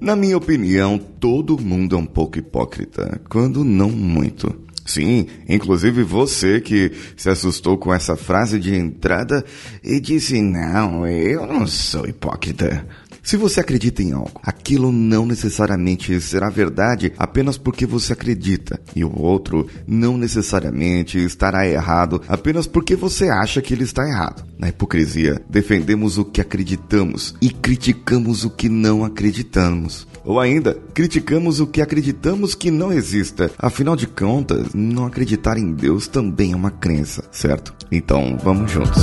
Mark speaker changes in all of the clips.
Speaker 1: Na minha opinião, todo mundo é um pouco hipócrita, quando não muito. Sim, inclusive você que se assustou com essa frase de entrada e disse: Não, eu não sou hipócrita. Se você acredita em algo, aquilo não necessariamente será verdade apenas porque você acredita, e o outro não necessariamente estará errado apenas porque você acha que ele está errado. Na hipocrisia, defendemos o que acreditamos e criticamos o que não acreditamos. Ou ainda, criticamos o que acreditamos que não exista. Afinal de contas, não acreditar em Deus também é uma crença, certo? Então, vamos juntos.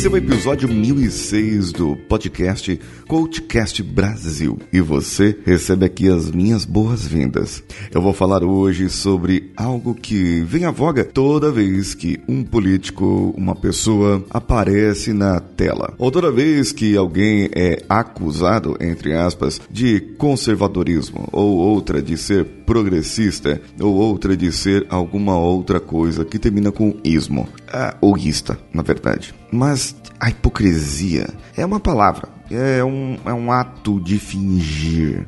Speaker 1: Esse é o episódio 1006 do podcast Coachcast Brasil e você recebe aqui as minhas boas-vindas. Eu vou falar hoje sobre algo que vem à voga toda vez que um político, uma pessoa aparece na tela, ou toda vez que alguém é acusado, entre aspas, de conservadorismo, ou outra de ser progressista, ou outra de ser alguma outra coisa que termina com ismo. Ah, ou ista, na verdade. Mas a hipocrisia é uma palavra, é um, é um ato de fingir.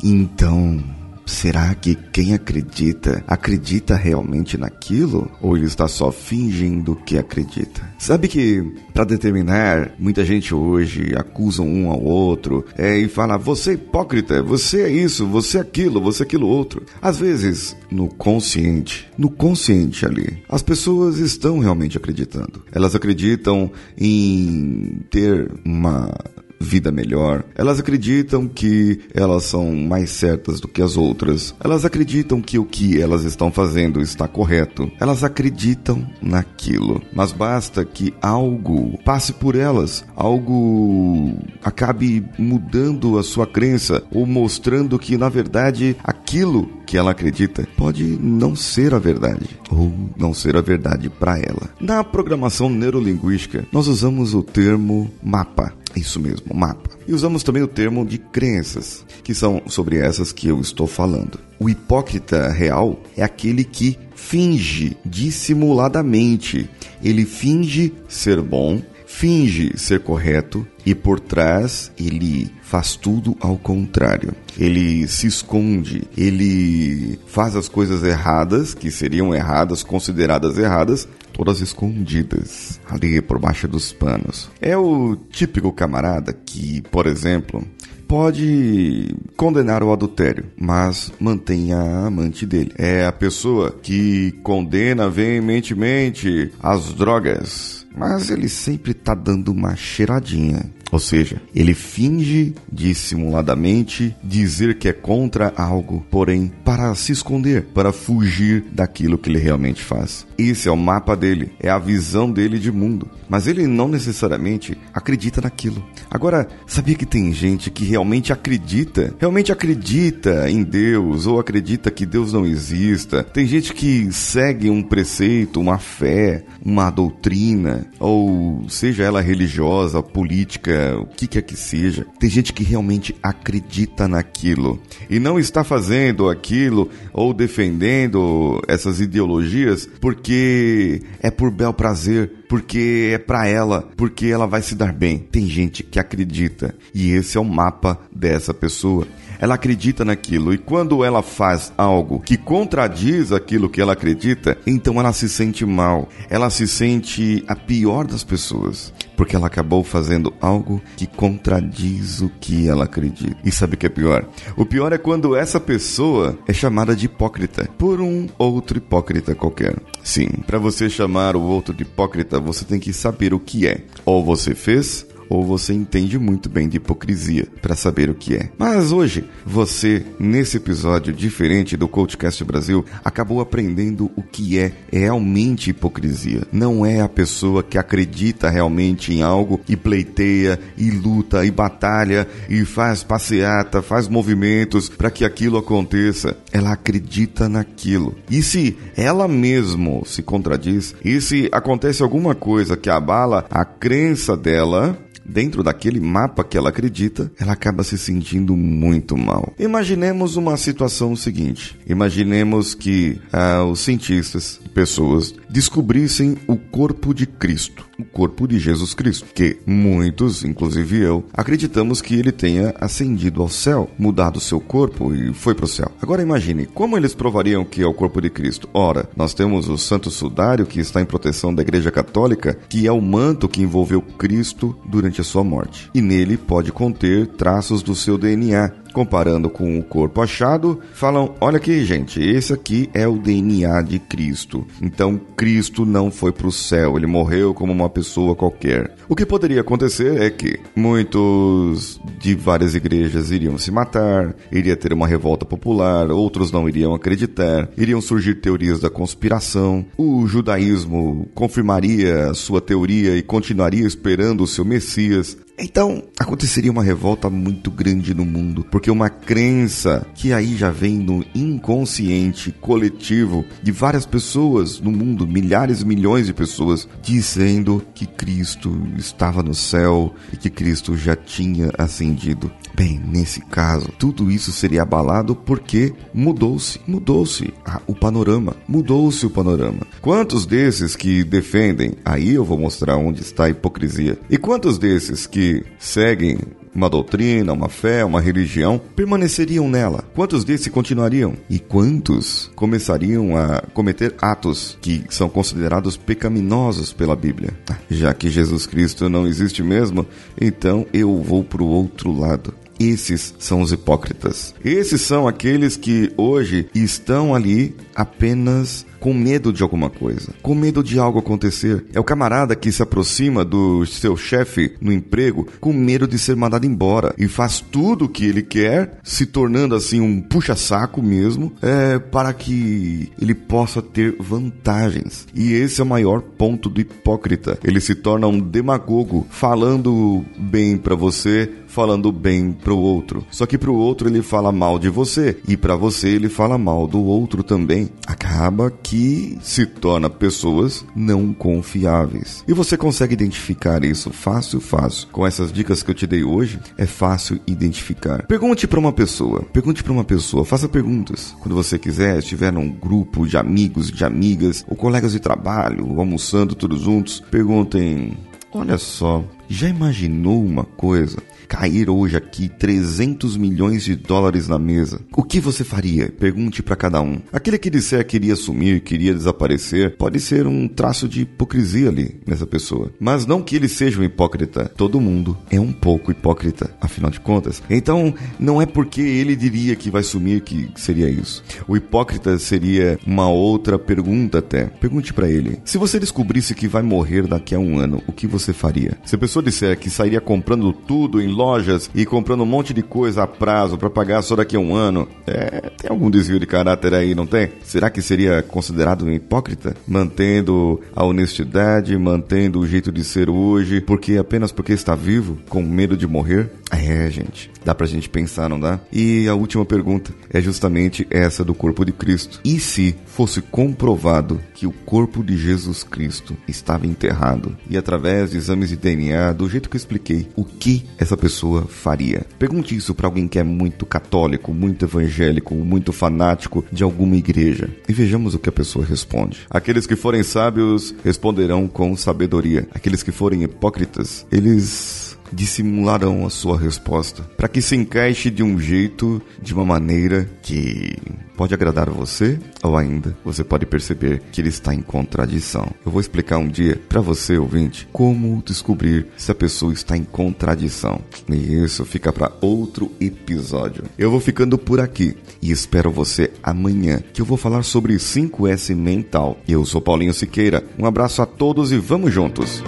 Speaker 1: Então, Será que quem acredita, acredita realmente naquilo? Ou ele está só fingindo que acredita? Sabe que, para determinar, muita gente hoje acusa um ao outro é, e fala: você é hipócrita, você é isso, você é aquilo, você é aquilo outro. Às vezes, no consciente, no consciente ali, as pessoas estão realmente acreditando. Elas acreditam em ter uma vida melhor. Elas acreditam que elas são mais certas do que as outras. Elas acreditam que o que elas estão fazendo está correto. Elas acreditam naquilo. Mas basta que algo passe por elas, algo acabe mudando a sua crença ou mostrando que na verdade aquilo que ela acredita pode não ser a verdade ou não ser a verdade para ela. Na programação neurolinguística, nós usamos o termo mapa. Isso mesmo, mapa. E usamos também o termo de crenças, que são sobre essas que eu estou falando. O hipócrita real é aquele que finge dissimuladamente. Ele finge ser bom, finge ser correto e por trás ele faz tudo ao contrário. Ele se esconde, ele faz as coisas erradas, que seriam erradas, consideradas erradas, todas escondidas ali por baixo dos panos. É o típico camarada que, por exemplo, pode condenar o adultério, mas mantém a amante dele. É a pessoa que condena veementemente as drogas, mas ele sempre tá dando uma cheiradinha. Ou seja, ele finge dissimuladamente dizer que é contra algo, porém para se esconder, para fugir daquilo que ele realmente faz. Esse é o mapa dele, é a visão dele de mundo, mas ele não necessariamente acredita naquilo. Agora, sabia que tem gente que realmente acredita, realmente acredita em Deus ou acredita que Deus não exista? Tem gente que segue um preceito, uma fé, uma doutrina, ou seja ela religiosa, política, o que quer que seja. Tem gente que realmente acredita naquilo e não está fazendo aquilo ou defendendo essas ideologias porque é por bel prazer, porque é para ela, porque ela vai se dar bem. Tem gente que acredita e esse é o mapa dessa pessoa ela acredita naquilo e quando ela faz algo que contradiz aquilo que ela acredita, então ela se sente mal, ela se sente a pior das pessoas, porque ela acabou fazendo algo que contradiz o que ela acredita. E sabe o que é pior? O pior é quando essa pessoa é chamada de hipócrita por um outro hipócrita qualquer. Sim, para você chamar o outro de hipócrita, você tem que saber o que é. Ou você fez ou você entende muito bem de hipocrisia para saber o que é. Mas hoje, você, nesse episódio diferente do Coachcast Brasil, acabou aprendendo o que é realmente hipocrisia. Não é a pessoa que acredita realmente em algo e pleiteia e luta e batalha e faz passeata, faz movimentos para que aquilo aconteça. Ela acredita naquilo. E se ela mesmo se contradiz, e se acontece alguma coisa que abala a crença dela, dentro daquele mapa que ela acredita, ela acaba se sentindo muito mal. Imaginemos uma situação seguinte: imaginemos que ah, os cientistas, pessoas, descobrissem o corpo de Cristo, o corpo de Jesus Cristo, que muitos, inclusive eu, acreditamos que ele tenha ascendido ao céu, mudado seu corpo e foi para o céu. Agora imagine, como eles provariam que é o corpo de Cristo? Ora, nós temos o Santo Sudário que está em proteção da Igreja Católica, que é o manto que envolveu Cristo durante a sua morte. E nele pode conter traços do seu DNA, comparando com o corpo achado, falam: olha aqui, gente, esse aqui é o DNA de Cristo. Então, Cristo não foi para o céu, ele morreu como uma pessoa qualquer. O que poderia acontecer é que muitos de várias igrejas iriam se matar, iria ter uma revolta popular, outros não iriam acreditar, iriam surgir teorias da conspiração, o judaísmo confirmaria sua teoria e continuaria esperando o seu Messias. Então, aconteceria uma revolta muito grande no mundo, porque uma crença que aí já vem no inconsciente coletivo de várias pessoas no mundo, milhares e milhões de pessoas, dizendo que Cristo estava no céu e que Cristo já tinha ascendido. Bem, nesse caso, tudo isso seria abalado porque mudou-se, mudou-se o panorama, mudou-se o panorama. Quantos desses que defendem, aí eu vou mostrar onde está a hipocrisia, e quantos desses que seguem uma doutrina, uma fé, uma religião, permaneceriam nela? Quantos desses continuariam? E quantos começariam a cometer atos que são considerados pecaminosos pela Bíblia? Já que Jesus Cristo não existe mesmo, então eu vou para o outro lado. Esses são os hipócritas. Esses são aqueles que hoje estão ali apenas com medo de alguma coisa, com medo de algo acontecer. É o camarada que se aproxima do seu chefe no emprego com medo de ser mandado embora e faz tudo o que ele quer, se tornando assim um puxa-saco mesmo, é, para que ele possa ter vantagens. E esse é o maior ponto do hipócrita. Ele se torna um demagogo, falando bem para você, falando bem para o outro. Só que para o outro ele fala mal de você e para você ele fala mal do outro também. Acaba que se torna pessoas não confiáveis. E você consegue identificar isso fácil, fácil. Com essas dicas que eu te dei hoje, é fácil identificar. Pergunte para uma pessoa, pergunte para uma pessoa, faça perguntas. Quando você quiser, estiver num grupo de amigos, de amigas, ou colegas de trabalho, almoçando todos juntos, perguntem: Olha só, já imaginou uma coisa? cair hoje aqui 300 milhões de dólares na mesa, o que você faria? Pergunte para cada um. Aquele que disser que iria sumir, queria desaparecer, pode ser um traço de hipocrisia ali nessa pessoa. Mas não que ele seja um hipócrita. Todo mundo é um pouco hipócrita, afinal de contas. Então, não é porque ele diria que vai sumir que seria isso. O hipócrita seria uma outra pergunta até. Pergunte para ele: se você descobrisse que vai morrer daqui a um ano, o que você faria? Se a pessoa disser que sairia comprando tudo em lojas e comprando um monte de coisa a prazo para pagar só daqui a um ano. É, tem algum desvio de caráter aí, não tem? Será que seria considerado um hipócrita? Mantendo a honestidade, mantendo o jeito de ser hoje, porque apenas porque está vivo, com medo de morrer? É, gente. Dá pra gente pensar, não dá? E a última pergunta é justamente essa do corpo de Cristo. E se fosse comprovado que o corpo de Jesus Cristo estava enterrado e através de exames de DNA, do jeito que eu expliquei, o que essa pessoa faria? Pergunte isso para alguém que é muito católico, muito evangélico, muito fanático de alguma igreja e vejamos o que a pessoa responde. Aqueles que forem sábios responderão com sabedoria. Aqueles que forem hipócritas, eles dissimularão a sua resposta, para que se encaixe de um jeito, de uma maneira que pode agradar você ou ainda você pode perceber que ele está em contradição. Eu vou explicar um dia para você, ouvinte, como descobrir se a pessoa está em contradição. E isso fica para outro episódio. Eu vou ficando por aqui e espero você amanhã, que eu vou falar sobre 5S mental. Eu sou Paulinho Siqueira. Um abraço a todos e vamos juntos.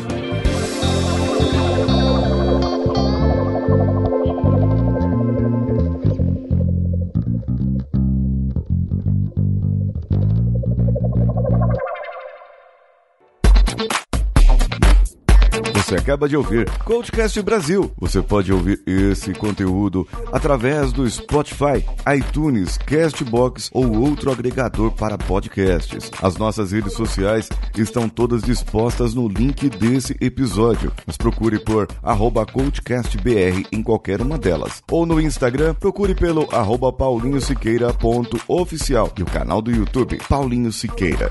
Speaker 1: Acaba de ouvir, Coachcast Brasil. Você pode ouvir esse conteúdo através do Spotify, iTunes, Castbox ou outro agregador para podcasts. As nossas redes sociais estão todas dispostas no link desse episódio. Nos procure por arroba CoachCastBR em qualquer uma delas. Ou no Instagram, procure pelo arroba paulinhosiqueira.oficial e o canal do YouTube Paulinho Siqueira.